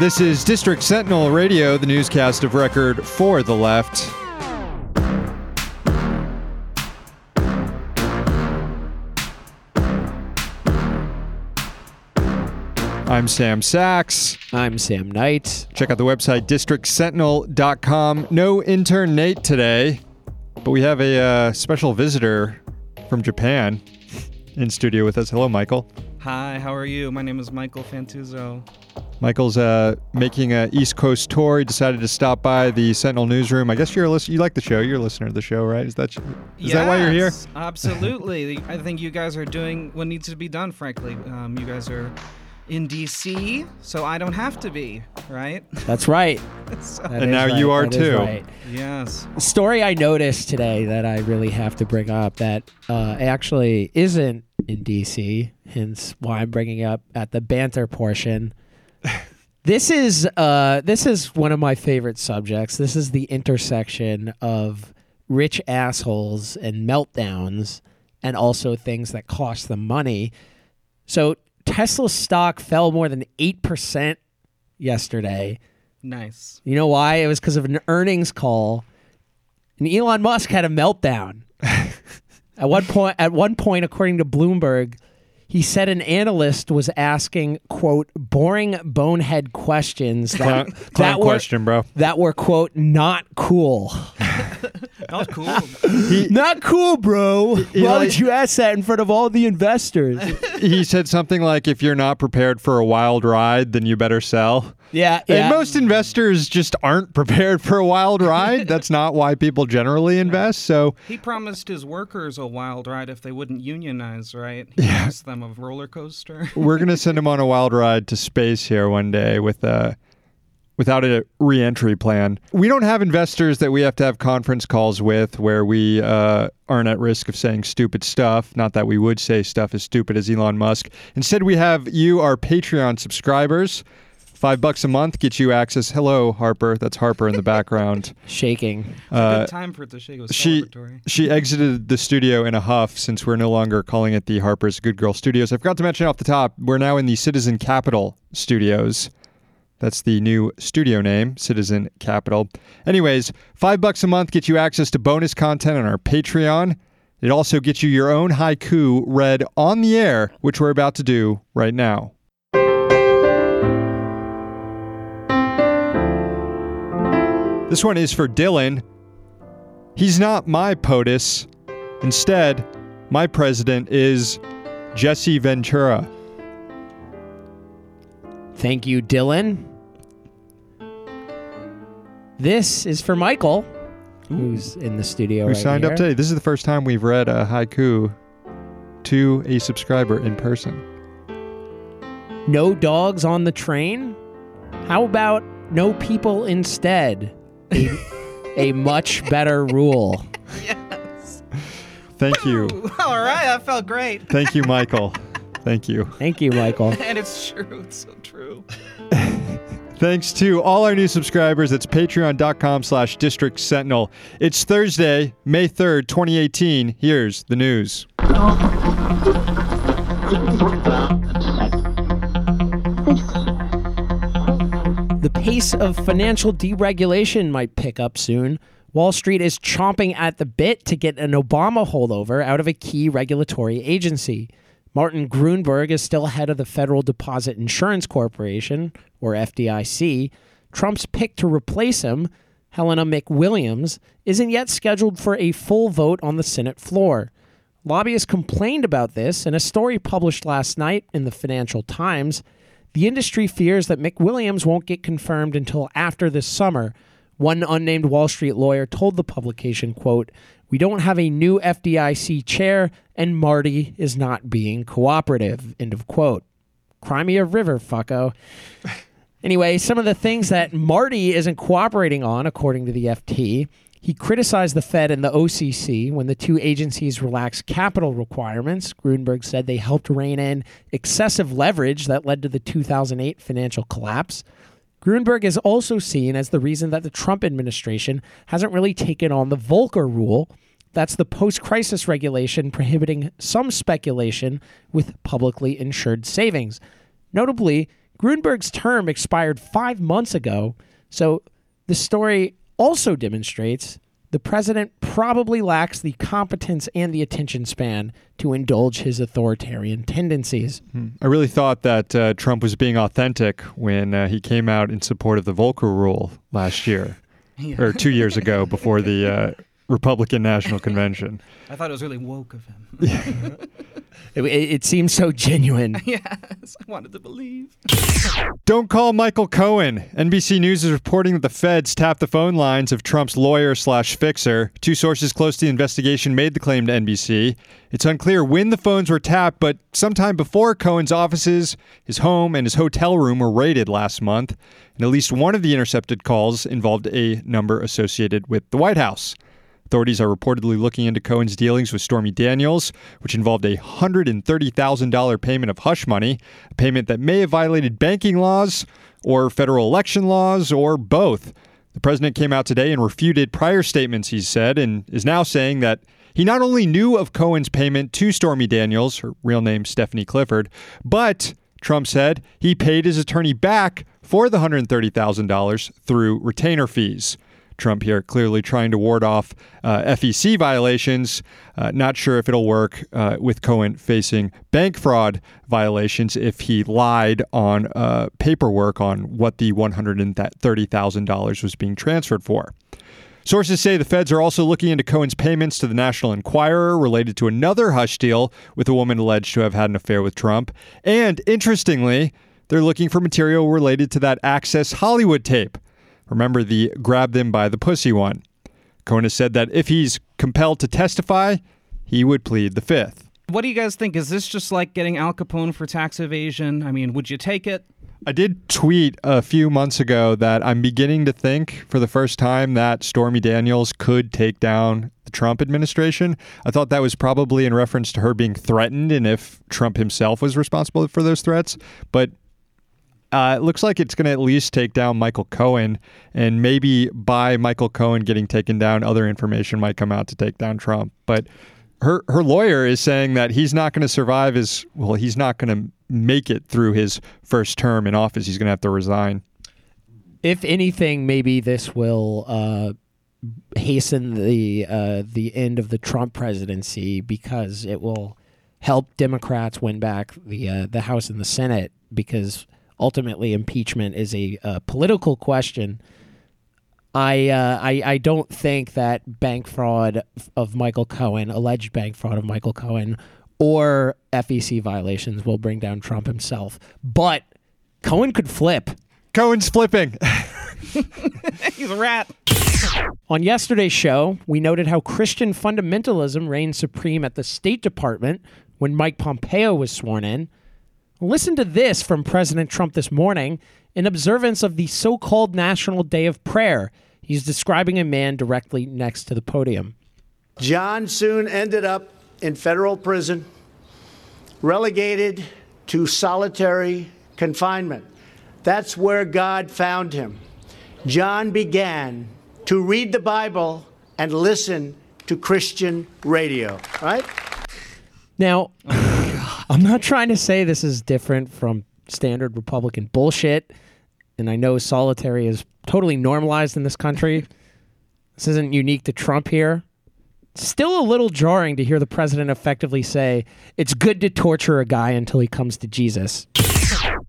This is District Sentinel Radio, the newscast of record for the left. I'm Sam Sachs. I'm Sam Knight. Check out the website districtsentinel.com. No intern Nate today, but we have a uh, special visitor from Japan in studio with us. Hello, Michael. Hi, how are you? My name is Michael Fantuzzo. Michael's uh, making a East Coast tour. He decided to stop by the Sentinel newsroom. I guess you're a listen- you like the show. You're a listener of the show, right? Is that is that why you're here? Absolutely. I think you guys are doing what needs to be done, frankly. Um, you guys are in DC, so I don't have to be, right? That's right. So- That And is now you are That is too. right. yes. Story I noticed today that I really have to bring up that uh, actually isn't in DC, hence why I'm bringing up at the banter portion. This is uh, this is one of my favorite subjects. This is the intersection of rich assholes and meltdowns, and also things that cost them money. So Tesla stock fell more than eight percent yesterday. Nice. You know why? It was because of an earnings call, and Elon Musk had a meltdown. at one point, at one point, according to Bloomberg, he said an analyst was asking "quote boring bonehead questions that Clown, that clown were question, bro. that were quote not cool." That was cool. not cool, bro. Why Eli- would you ask that in front of all the investors? He said something like, "If you're not prepared for a wild ride, then you better sell." Yeah, And most investors just aren't prepared for a wild ride. That's not why people generally invest. So he promised his workers a wild ride if they wouldn't unionize, right? He promised them a roller coaster. we're gonna send him on a wild ride to space here one day with a without a reentry plan. We don't have investors that we have to have conference calls with where we uh, aren't at risk of saying stupid stuff. Not that we would say stuff as stupid as Elon Musk. Instead, we have you, our Patreon subscribers. Five bucks a month gets you access. Hello, Harper. That's Harper in the background. shaking. Uh, Good time for it to shake. It was she she exited the studio in a huff since we're no longer calling it the Harper's Good Girl Studios. I forgot to mention off the top, we're now in the Citizen Capital Studios. That's the new studio name, Citizen Capital. Anyways, five bucks a month gets you access to bonus content on our Patreon. It also gets you your own haiku read on the air, which we're about to do right now. This one is for Dylan. He's not my POTUS. Instead, my president is Jesse Ventura. Thank you, Dylan. This is for Michael, who's in the studio. Who right signed up today? This is the first time we've read a haiku to a subscriber in person. No dogs on the train? How about no people instead? A, a much better rule. Yes. Thank you. All right, that felt great. Thank you, Michael. Thank you. Thank you, Michael. And it's true. It's so true. Thanks to all our new subscribers. It's patreon.com slash district sentinel. It's Thursday, May 3rd, 2018. Here's the news. Pace of financial deregulation might pick up soon. Wall Street is chomping at the bit to get an Obama holdover out of a key regulatory agency. Martin Gruenberg is still head of the Federal Deposit Insurance Corporation, or FDIC. Trump's pick to replace him, Jelena McWilliams, isn't yet scheduled for a full vote on the Senate floor. Lobbyists complained about this in a story published last night in the Financial Times. The industry fears that McWilliams won't get confirmed until after this summer. One unnamed Wall Street lawyer told the publication, quote, "We don't have a new FDIC chair and Marty is not being cooperative." End of quote. Crimea River, fucko. Anyway, some of the things that Marty isn't cooperating on, according to the FT, he criticized the Fed and the OCC when the two agencies relaxed capital requirements. Gruenberg said they helped rein in excessive leverage that led to the 2008 financial collapse. Gruenberg is also seen as the reason that the Trump administration hasn't really taken on the Volcker rule. That's the post crisis regulation prohibiting some speculation with publicly insured savings. Notably, Gruenberg's term expired five months ago, so the story also demonstrates the president probably lacks the competence and the attention span to indulge his authoritarian tendencies. I really thought that uh, Trump was being authentic when uh, he came out in support of the Volcker rule last year, or two years ago before the uh, Republican National Convention. I thought it was really woke of him. It, it, it seems so genuine. yes, I wanted to believe. Don't call Michael Cohen. NBC News is reporting that the feds tapped the phone lines of Trump's lawyer slash fixer. Two sources close to the investigation made the claim to NBC. It's unclear when the phones were tapped, but sometime before Cohen's offices, his home, and his hotel room were raided last month. And at least one of the intercepted calls involved a number associated with the White House. Authorities are reportedly looking into Cohen's dealings with Stormy Daniels, which involved a $130,000 payment of hush money, a payment that may have violated banking laws or federal election laws or both. The president came out today and refuted prior statements he said and is now saying that he not only knew of Cohen's payment to Stormy Daniels, her real name Stephanie Clifford, but Trump said he paid his attorney back for the $130,000 through retainer fees. Trump here clearly trying to ward off uh, FEC violations. Uh, not sure if it'll work uh, with Cohen facing bank fraud violations if he lied on uh, paperwork on what the $130,000 was being transferred for. Sources say the feds are also looking into Cohen's payments to the National Enquirer related to another hush deal with a woman alleged to have had an affair with Trump. And interestingly, they're looking for material related to that Access Hollywood tape. Remember the grab them by the pussy one. Has said that if he's compelled to testify, he would plead the fifth. What do you guys think? Is this just like getting Al Capone for tax evasion? I mean, would you take it? I did tweet a few months ago that I'm beginning to think for the first time that Stormy Daniels could take down the Trump administration. I thought that was probably in reference to her being threatened and if Trump himself was responsible for those threats. But uh, it looks like it's going to at least take down Michael Cohen, and maybe by Michael Cohen getting taken down, other information might come out to take down Trump. But her her lawyer is saying that he's not going to survive his well, he's not going to make it through his first term in office. He's going to have to resign. If anything, maybe this will uh, hasten the uh, the end of the Trump presidency because it will help Democrats win back the uh, the House and the Senate because ultimately impeachment is a, uh political question. I, uh, I I don't think that bank fraud of Michael Cohen, alleged bank fraud of Michael Cohen, or FEC violations will bring down Trump himself. But Cohen could flip. Cohen's flipping. He's a rat. On yesterday's show, we noted how Christian fundamentalism reigned supreme at the State Department when Mike Pompeo was sworn in. Listen to this from President Trump this morning in observance of the so called National Day of Prayer. He's describing a man directly next to the podium. John soon ended up in federal prison, relegated to solitary confinement. That's where God found him. John began to read the Bible and listen to Christian radio, right? Now, I'm not trying to say this is different from standard Republican bullshit, and I know solitary is totally normalized in this country. This isn't unique to Trump here. Still a little jarring to hear the president effectively say, it's good to torture a guy until he comes to Jesus.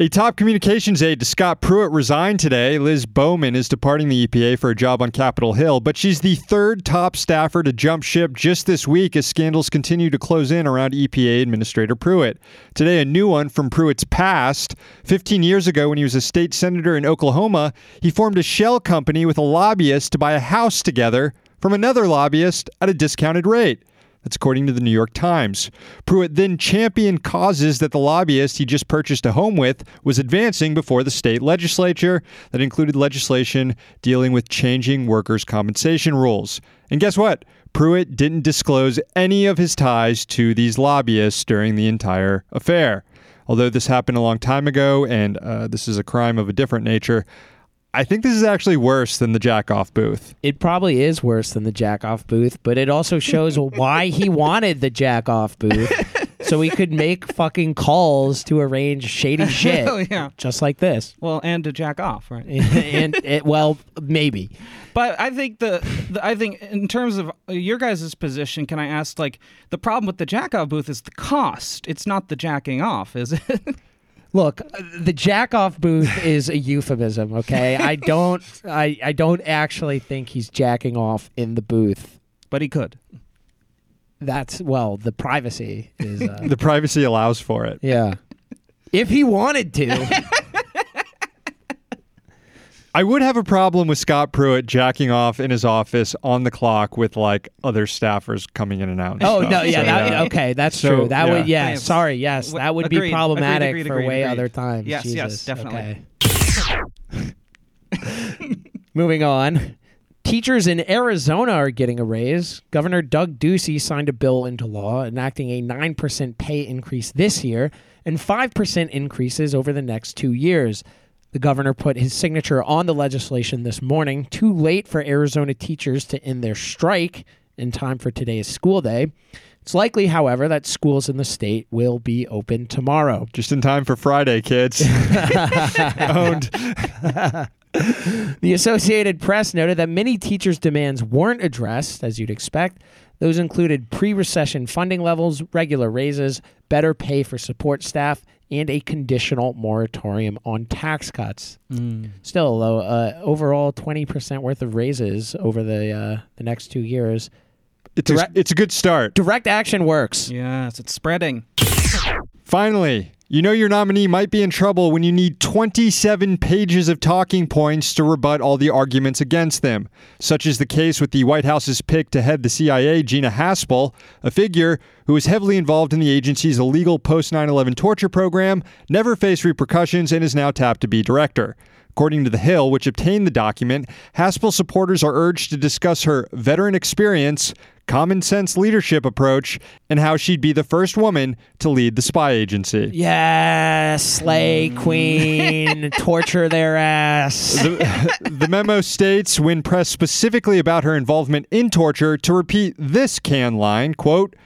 A top communications aide to Scott Pruitt resigned today. Liz Bowman is departing the EPA for a job on Capitol Hill, but she's the third top staffer to jump ship just this week as scandals continue to close in around EPA Administrator Pruitt. Today, a new one from Pruitt's past. 15 years ago, when he was a state senator in Oklahoma, he formed a shell company with a lobbyist to buy a house together from another lobbyist at a discounted rate. That's according to the New York Times. Pruitt then championed causes that the lobbyist he just purchased a home with was advancing before the state legislature that included legislation dealing with changing workers' compensation rules. And guess what? Pruitt didn't disclose any of his ties to these lobbyists during the entire affair. Although this happened a long time ago and uh, this is a crime of a different nature, I think this is actually worse than the jack off booth. It probably is worse than the jack off booth, but it also shows why he wanted the jack off booth so we could make fucking calls to arrange shady shit, Oh yeah. just like this. Well, and to jack off, right? and it, well, maybe. But I think the, the I think in terms of your guys' position, can I ask like the problem with the jack off booth is the cost. It's not the jacking off, is it? Look, the jack off booth is a euphemism. Okay, I don't, I, I don't actually think he's jacking off in the booth. but he could. That's well, the privacy is. Uh, The privacy allows for it. yeah, if he wanted to. I would have a problem with Scott Pruitt jacking off in his office on the clock with like other staffers coming in and out. and Oh stuff. no, yeah, So, that, okay, that's So, true. That yeah. would, yeah, Thanks. sorry, yes, that would agreed, be agreed, problematic agreed, for agreed, way agreed. other times. Yes, yes, definitely. okay. Moving on. Teachers in Arizona are getting a raise. Governor Doug Ducey signed a bill into law enacting a 9% pay increase this year and 5% increases over the next two years. The governor put his signature on the legislation this morning, too late for Arizona teachers to end their strike in time for today's school day. It's likely, however, that schools in the state will be open tomorrow. Just in time for Friday, kids. Owned. The Associated Press noted that many teachers' demands weren't addressed, as you'd expect. Those included pre recession funding levels, regular raises, better pay for support staff, and a conditional moratorium on tax cuts. Still, though, uh, overall 20% worth of raises over the, uh, the next two years. It's a, it's a good start. Direct action works. Yes, it's spreading. Finally, you know your nominee might be in trouble when you need 27 pages of talking points to rebut all the arguments against them. Such is the case with the White House's pick to head the CIA, Gina Haspel, a figure who was heavily involved in the agency's illegal post 9 11 torture program, never faced repercussions, and is now tapped to be director. According to The Hill, which obtained the document, Haspel supporters are urged to discuss her veteran experience, common sense leadership approach, and how she'd be the first woman to lead the spy agency. Yes, slay mm. queen, torture their ass. The, the memo states, when pressed specifically about her involvement in torture, to repeat this can line, quote,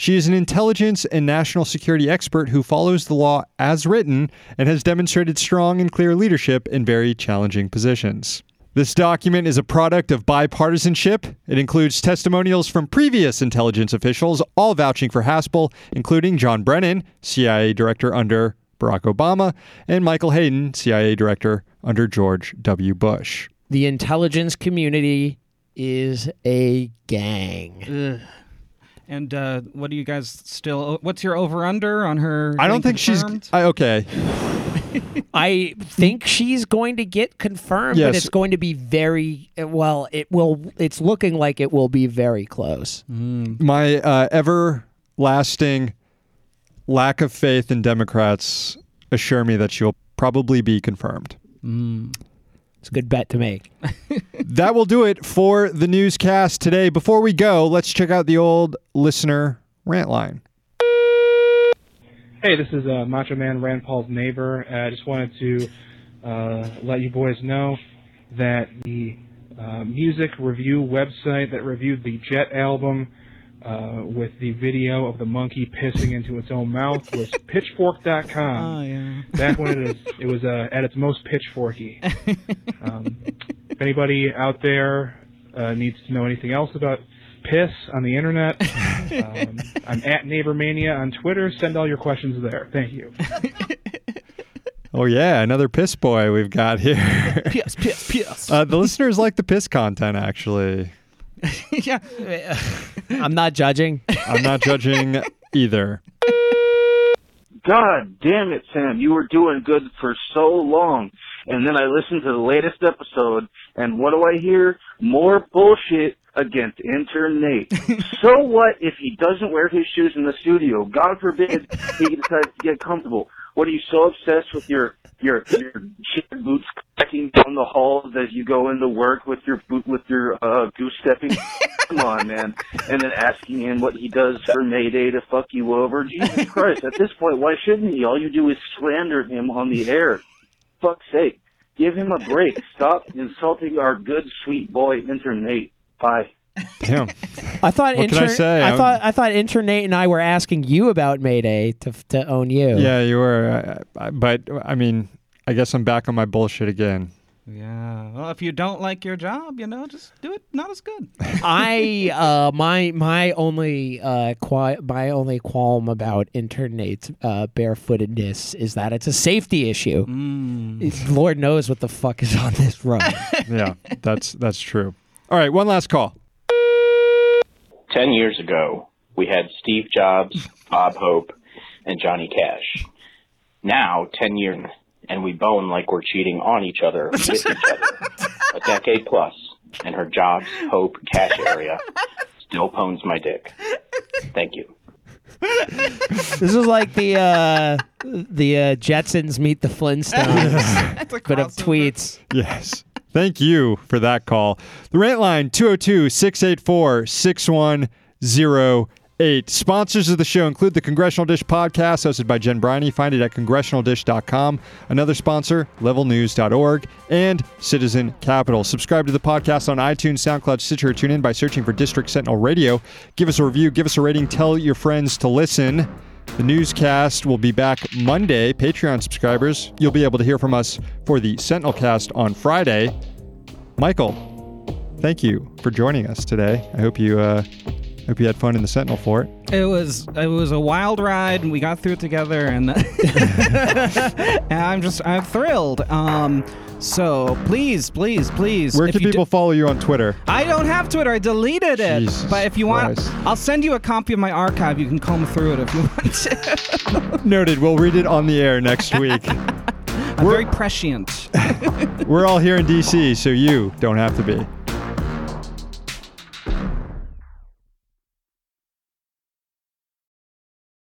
she is an intelligence and national security expert who follows the law as written and has demonstrated strong and clear leadership in very challenging positions. This document is a product of bipartisanship. It includes testimonials from previous intelligence officials, all vouching for Haspel, including John Brennan, CIA director under Barack Obama, and Michael Hayden, CIA director under George W. Bush. the intelligence community is a gang. And uh, what do you guys still? What's your over under on her? I don't getting think she's? I, okay. I think she's going to get confirmed, but Yes. it's going to be very well. It will. It's looking like it will be very close. My uh, everlasting lack of faith in Democrats assure me that she'll probably be confirmed. It's a good bet to make. that will do it for the newscast today. Before we go, let's check out the old listener rant line. Hey, this is uh, Macho Man Rand Paul's neighbor. Uh, I just wanted to uh, let you boys know that the uh, music review website that reviewed the Jet album uh, with the video of the monkey pissing into its own mouth was Pitchfork.com. Oh yeah. Back when it, is, it was uh, at its most pitchforky. Um, if anybody out there uh, needs to know anything else about piss on the internet, um, I'm at NeighborMania on Twitter. Send all your questions there. Thank you. Oh, yeah, another piss boy we've got here. Piss, piss, piss. uh, the listeners like the piss content, actually. yeah. I'm not judging. I'm not judging either. God damn it, Sam. You were doing good for so long. And then I listened to the latest episode, and what do I hear? More bullshit against Internate. so what if he doesn't wear his shoes in the studio? God forbid he decides to get comfortable. What are you so obsessed with your your your boots cracking down the halls as you go into work with your boot with your uh goose stepping? Come on, man. And then asking him what he does for Mayday to fuck you over. Jesus Christ, at this point, why shouldn't he? All you do is slander him on the air. Fuck's sake. Give him a break. Stop insulting our good, sweet boy, Internate. Bye. Damn. I thought What can I say? I I'm- thought I thought intern Nate and I were asking you about Mayday to to own you. Yeah, you were. Uh, uh, but I mean, I guess I'm back on my bullshit again. Yeah. Well, if you don't like your job, you know, just do it not as good. I uh my my only uh qui- my only qualm about intern Nate's uh, barefootedness is that it's a safety issue. Mm. Lord knows what the fuck is on this run. Yeah, that's that's true. All right, one last call. 10 years ago, we had Steve Jobs, Bob Hope, and Johnny Cash. Now, 10 years, and we bone like we're cheating on each other with each other. A decade plus, and her Jobs, Hope, Cash area still pones my dick. Thank you. this is like the uh the uh, Jetsons meet the Flintstones, It's a but of crossover. tweets. Yes. Thank you for that call. The rant line 202 684 6108. Sponsors of the show include the Congressional Dish podcast hosted by Jen Briney. Find it at congressionaldish.com. Another sponsor, levelnews.org, and Citizen Capital. Subscribe to the podcast on iTunes, SoundCloud, Stitcher, or tune in by searching for District Sentinel Radio. Give us a review, give us a rating, tell your friends to listen. The newscast will be back Monday. Patreon subscribers, you'll be able to hear from us for the Sentinel cast on Friday. Michael, thank you for joining us today. I hope you uh, hope you had fun in the Sentinel fort. It was it was a wild ride, and we got through it together, and, and I'm just I'm thrilled. Um, so please, please, please. Where if can people follow you on Twitter? I don't have Twitter. I deleted it. Jesus but if you want, Christ. I'll send you a copy of my archive. You can comb through it if you want to. Noted. We'll read it on the air next week. I'm very prescient. We're all here in DC, so you don't have to be.